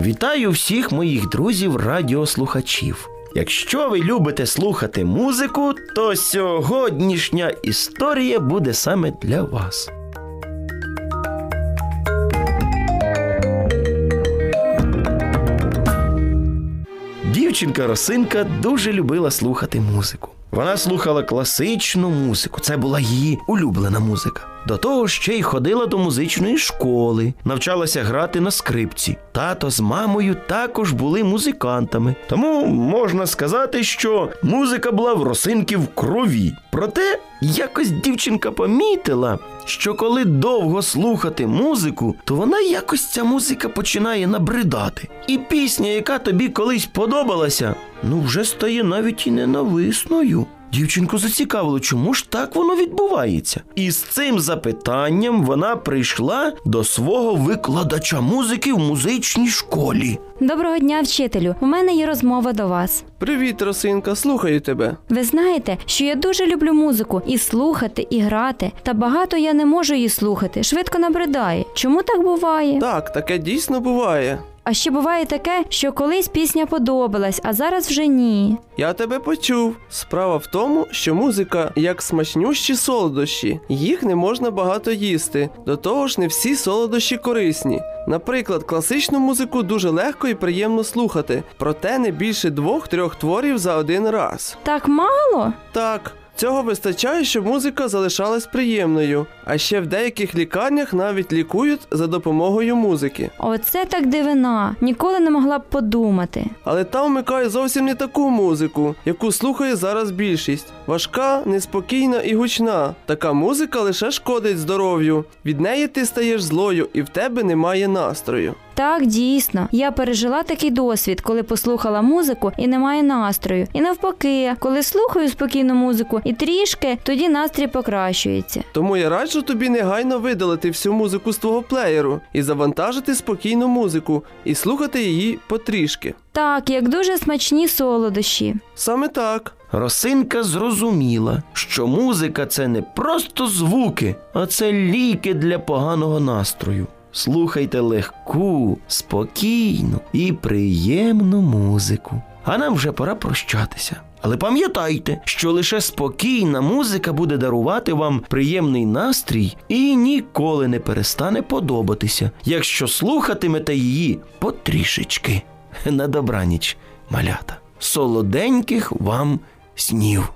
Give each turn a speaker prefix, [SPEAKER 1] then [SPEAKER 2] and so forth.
[SPEAKER 1] Вітаю всіх моїх друзів-радіослухачів. Якщо ви любите слухати музику, то сьогоднішня історія буде саме для вас. Дівчинка Росинка дуже любила слухати музику. Вона слухала класичну музику, це була її улюблена музика. До того ще й ходила до музичної школи, навчалася грати на скрипці. Тато з мамою також були музикантами. Тому можна сказати, що музика була в Росинки в крові. Проте якось дівчинка помітила, що коли довго слухати музику, то вона якось ця музика починає набридати. І пісня, яка тобі колись подобалася, ну вже стає навіть і ненависною. Дівчинку зацікавило, чому ж так воно відбувається. І з цим запитанням вона прийшла до свого викладача музики в музичній школі.
[SPEAKER 2] Доброго дня, вчителю. У мене є розмова до вас.
[SPEAKER 3] Привіт, Росинка, слухаю тебе.
[SPEAKER 2] Ви знаєте, що я дуже люблю музику і слухати, і грати. Та багато я не можу її слухати. Швидко набридає. Чому так буває?
[SPEAKER 3] Так, таке дійсно буває.
[SPEAKER 2] А ще буває таке, що колись пісня подобалась, а зараз вже ні.
[SPEAKER 3] Я тебе почув. Справа в тому, що музика як смачнющі солодощі, їх не можна багато їсти. До того ж, не всі солодощі корисні. Наприклад, класичну музику дуже легко і приємно слухати, проте не більше двох-трьох творів за один раз.
[SPEAKER 2] Так мало?
[SPEAKER 3] Так. Цього вистачає, щоб музика залишалась приємною, а ще в деяких лікарнях навіть лікують за допомогою музики.
[SPEAKER 2] Оце так дивина. Ніколи не могла б подумати.
[SPEAKER 3] Але там вмикає зовсім не таку музику, яку слухає зараз більшість. Важка, неспокійна і гучна. Така музика лише шкодить здоров'ю. Від неї ти стаєш злою і в тебе немає настрою.
[SPEAKER 2] Так, дійсно, я пережила такий досвід, коли послухала музику і немає настрою. І навпаки, коли слухаю спокійну музику і трішки, тоді настрій покращується.
[SPEAKER 3] Тому я раджу тобі негайно видалити всю музику з твого плеєру і завантажити спокійну музику і слухати її потрішки.
[SPEAKER 2] Так, як дуже смачні солодощі.
[SPEAKER 3] Саме так.
[SPEAKER 1] Росинка зрозуміла, що музика це не просто звуки, а це ліки для поганого настрою. Слухайте легку, спокійну і приємну музику. А нам вже пора прощатися. Але пам'ятайте, що лише спокійна музика буде дарувати вам приємний настрій і ніколи не перестане подобатися, якщо слухатимете її потрішечки. На добраніч, малята. Солоденьких вам снів.